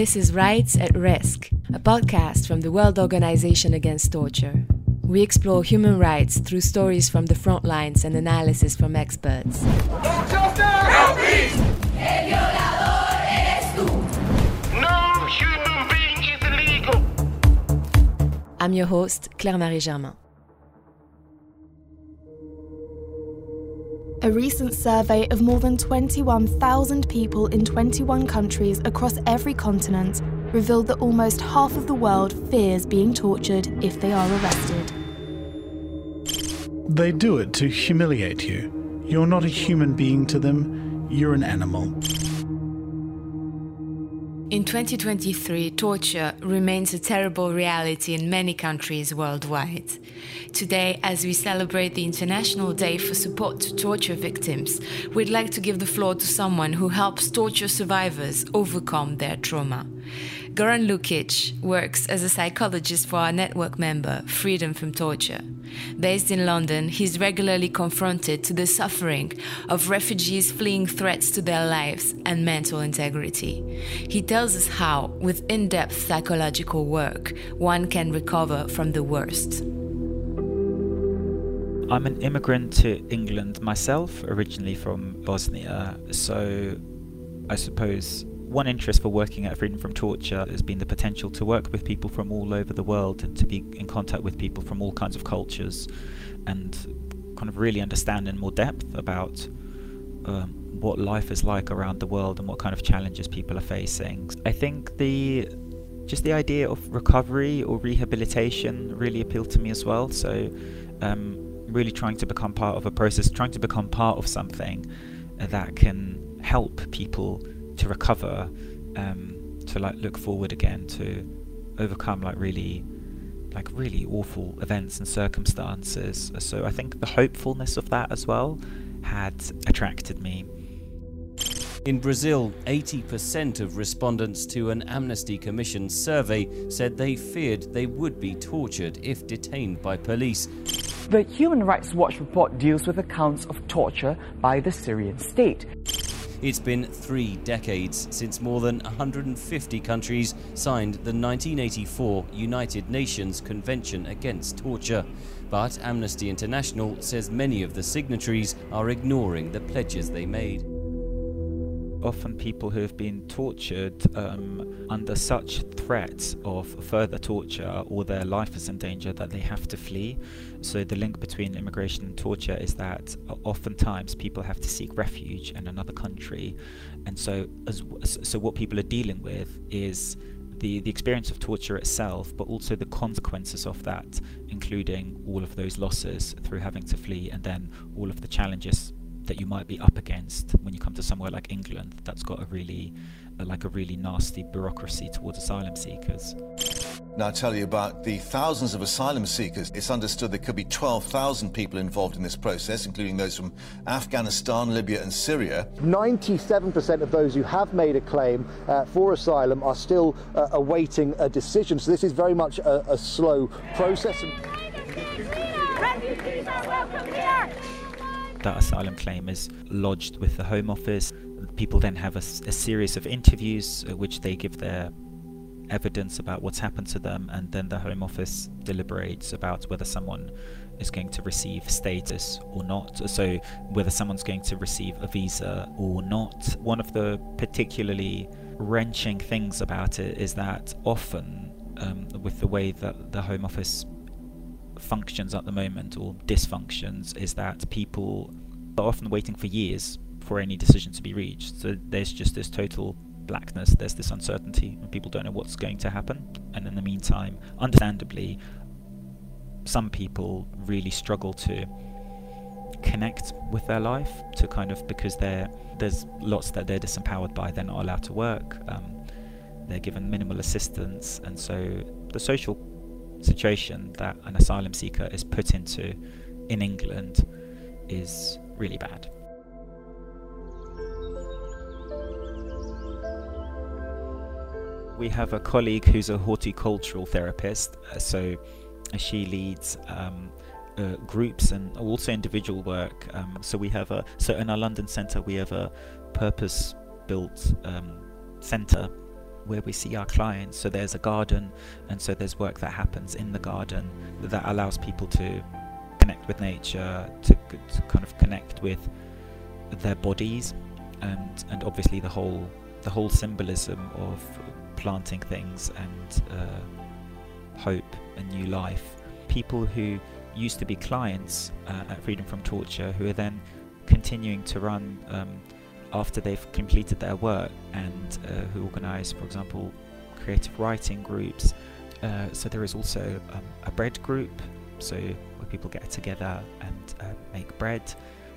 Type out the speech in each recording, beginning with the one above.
This is Rights at Risk, a podcast from the World Organization Against Torture. We explore human rights through stories from the front lines and analysis from experts. No human being is illegal. I'm your host, Claire Marie Germain. A recent survey of more than 21,000 people in 21 countries across every continent revealed that almost half of the world fears being tortured if they are arrested. They do it to humiliate you. You're not a human being to them, you're an animal. In 2023, torture remains a terrible reality in many countries worldwide. Today, as we celebrate the International Day for Support to Torture Victims, we'd like to give the floor to someone who helps torture survivors overcome their trauma. Goran Lukic works as a psychologist for our network member, Freedom from Torture. Based in London, he's regularly confronted to the suffering of refugees fleeing threats to their lives and mental integrity. He tells us how, with in depth psychological work, one can recover from the worst. I'm an immigrant to England myself, originally from Bosnia, so I suppose one interest for working at Freedom from Torture has been the potential to work with people from all over the world and to be in contact with people from all kinds of cultures and kind of really understand in more depth about um, what life is like around the world and what kind of challenges people are facing. I think the just the idea of recovery or rehabilitation really appealed to me as well. So, um, really trying to become part of a process, trying to become part of something that can help people to recover, um, to like look forward again, to overcome like really, like really awful events and circumstances. So I think the hopefulness of that as well had attracted me. In Brazil, 80% of respondents to an Amnesty Commission survey said they feared they would be tortured if detained by police. The Human Rights Watch report deals with accounts of torture by the Syrian state. It's been three decades since more than 150 countries signed the 1984 United Nations Convention Against Torture. But Amnesty International says many of the signatories are ignoring the pledges they made often people who have been tortured um, under such threats of further torture or their life is in danger that they have to flee. So the link between immigration and torture is that oftentimes people have to seek refuge in another country, and so as, so what people are dealing with is. The, the experience of torture itself, but also the consequences of that, including all of those losses through having to flee, and then all of the challenges that you might be up against when you come to somewhere like England that's got a really uh, like a really nasty bureaucracy towards asylum seekers. Now, I'll tell you about the thousands of asylum seekers. It's understood there could be 12,000 people involved in this process, including those from Afghanistan, Libya, and Syria. 97% of those who have made a claim uh, for asylum are still uh, awaiting a decision. So, this is very much a, a slow process. Refugees are welcome here! That asylum claim is lodged with the Home Office. People then have a, a series of interviews at which they give their evidence about what's happened to them, and then the Home Office deliberates about whether someone is going to receive status or not. So, whether someone's going to receive a visa or not. One of the particularly wrenching things about it is that often, um, with the way that the Home Office functions at the moment or dysfunctions is that people are often waiting for years for any decision to be reached. So there's just this total blackness, there's this uncertainty, and people don't know what's going to happen. And in the meantime, understandably, some people really struggle to connect with their life to kind of because there's lots that they're disempowered by they're not allowed to work um, they're given minimal assistance and so the social situation that an asylum seeker is put into in England is really bad. We have a colleague who's a horticultural therapist, uh, so she leads um, uh, groups and also individual work. Um, so we have a so in our London centre we have a purpose-built um, centre where we see our clients. So there's a garden, and so there's work that happens in the garden that allows people to connect with nature, to, to kind of connect with their bodies, and and obviously the whole the whole symbolism of planting things and uh, hope and new life. People who used to be clients uh, at Freedom from Torture who are then continuing to run um, after they've completed their work and uh, who organise, for example, creative writing groups. Uh, so there is also um, a bread group, so where people get together and uh, make bread.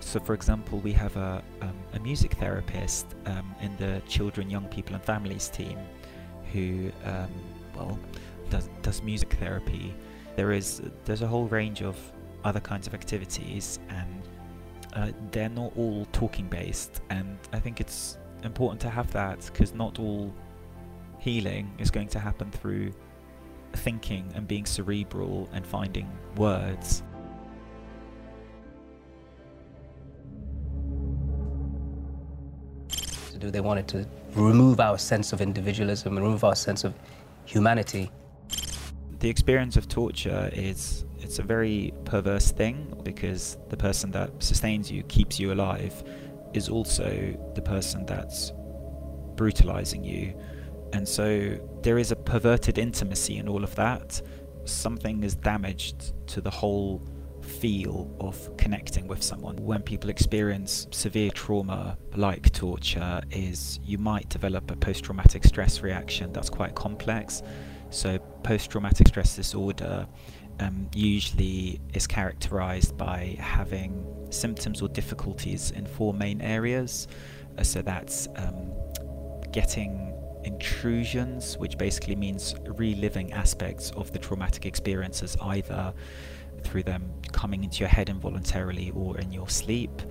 So, for example, we have a, um, a music therapist um, in the children, young people, and families team who, um, well, does, does music therapy. There is there's a whole range of other kinds of activities, and uh, they're not all talking based. And I think it's important to have that because not all healing is going to happen through thinking and being cerebral and finding words. Do. They wanted to remove our sense of individualism remove our sense of humanity. The experience of torture is it's a very perverse thing because the person that sustains you, keeps you alive, is also the person that's brutalizing you. And so there is a perverted intimacy in all of that. Something is damaged to the whole feel of connecting with someone. When people experience severe trauma like torture is you might develop a post-traumatic stress reaction that's quite complex. So post-traumatic stress disorder um, usually is characterized by having symptoms or difficulties in four main areas. Uh, so that's um, getting intrusions, which basically means reliving aspects of the traumatic experiences either through them coming into your head involuntarily or in your sleep.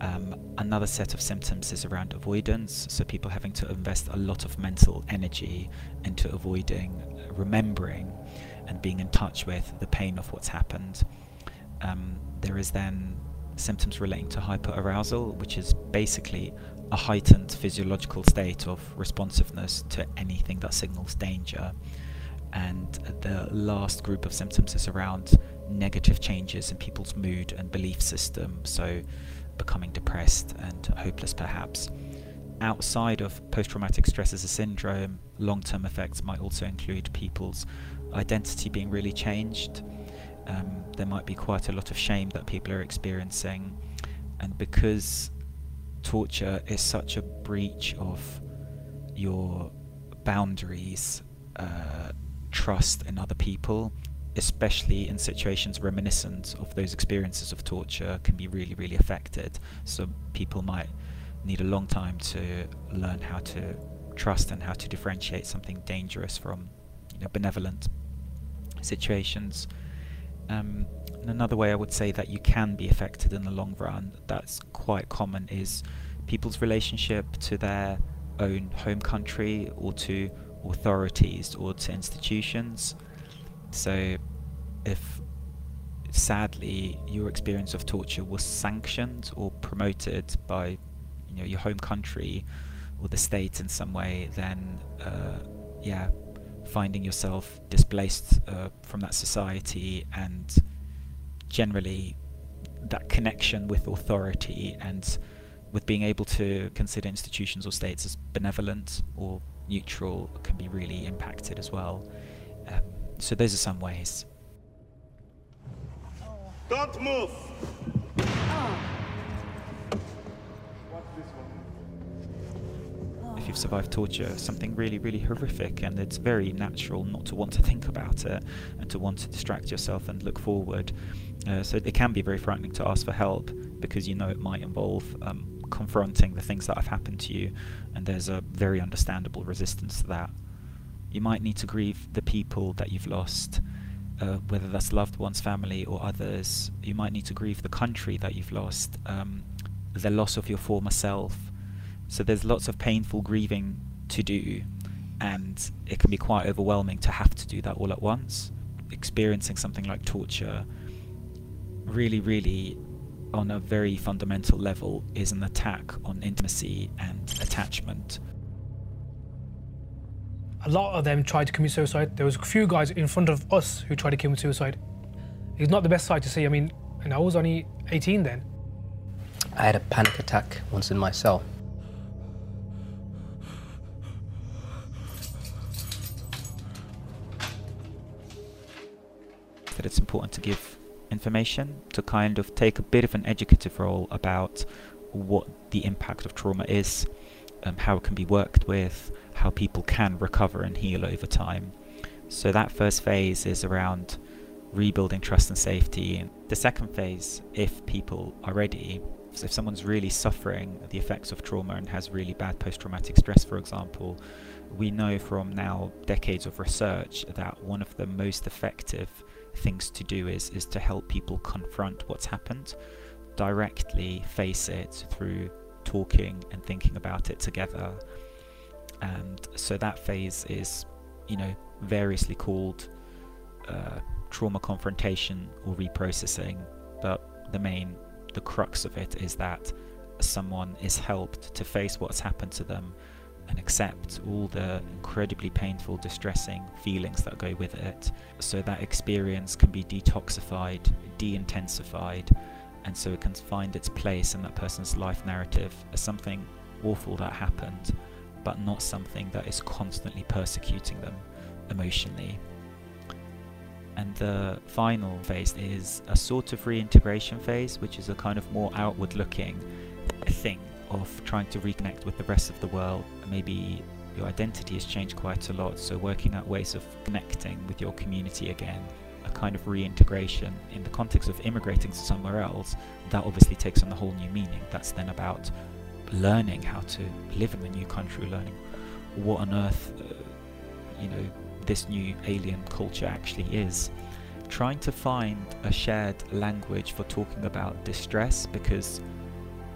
Um, another set of symptoms is around avoidance, so people having to invest a lot of mental energy into avoiding remembering and being in touch with the pain of what's happened. Um, there is then symptoms relating to hyperarousal, which is basically a heightened physiological state of responsiveness to anything that signals danger. And the last group of symptoms is around negative changes in people's mood and belief system, so becoming depressed and hopeless perhaps. Outside of post traumatic stress as a syndrome, long term effects might also include people's identity being really changed. Um, there might be quite a lot of shame that people are experiencing, and because torture is such a breach of your boundaries, uh, trust in other people, especially in situations reminiscent of those experiences of torture, can be really, really affected. So people might need a long time to learn how to trust and how to differentiate something dangerous from you know, benevolent situations. Um, another way I would say that you can be affected in the long run, that's quite common, is people's relationship to their own home country or to authorities or to institutions. So if sadly your experience of torture was sanctioned or promoted by you know your home country or the state in some way then uh, yeah finding yourself displaced uh, from that society and generally that connection with authority and with being able to consider institutions or states as benevolent or neutral can be really impacted as well. Um, so those are some ways. Don't move! If you've survived torture, something really, really horrific, and it's very natural not to want to think about it and to want to distract yourself and look forward. Uh, so it can be very frightening to ask for help because you know it might involve um, confronting the things that have happened to you, and there's a very understandable resistance to that. You might need to grieve the people that you've lost, uh, whether that's loved ones, family, or others. You might need to grieve the country that you've lost, um, the loss of your former self. So there's lots of painful grieving to do, and it can be quite overwhelming to have to do that all at once. Experiencing something like torture really, really on a very fundamental level is an attack on intimacy and attachment. a lot of them tried to commit suicide. There was a few guys in front of us who tried to commit suicide. It's not the best sight to see. I mean, and I was only 18 then. I had a panic attack once in my cell. That it's important to give information to kind of take a bit of an educative role about what the impact of trauma is, um, how it can be worked with, how people can recover and heal over time. So that first phase is around rebuilding trust and safety. The second phase, if people are ready, so if someone's really suffering the effects of trauma and has really bad post-traumatic stress, for example, we know from now decades of research that one of the most effective things to do is is to help people confront what's happened, directly face it through talking and thinking about it together. And so that phase is, you know, variously called uh, trauma confrontation or reprocessing, but the main, the crux of it is that someone is helped to face what's happened to them and accept all the incredibly painful, distressing feelings that go with it, so that experience can be detoxified, de intensified, and so it can find its place in that person's life narrative as something awful that happened, but not something that is constantly persecuting them emotionally. And the final phase is a sort of reintegration phase, which is a kind of more outward looking thing of trying to reconnect with the rest of the world. Maybe your identity has changed quite a lot, so working out ways of connecting with your community again, a kind of reintegration in the context of immigrating to somewhere else, that obviously takes on a whole new meaning. That's then about learning how to live in the new country, learning what on earth, uh, you know, this new alien culture actually is. Trying to find a shared language for talking about distress because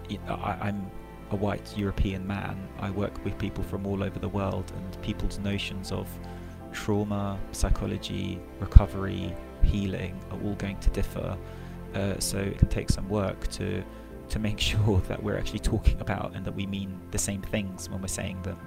you know, I, I'm a white European man. I work with people from all over the world, and people's notions of trauma, psychology, recovery, healing are all going to differ. Uh, so it can take some work to to make sure that we're actually talking about and that we mean the same things when we're saying them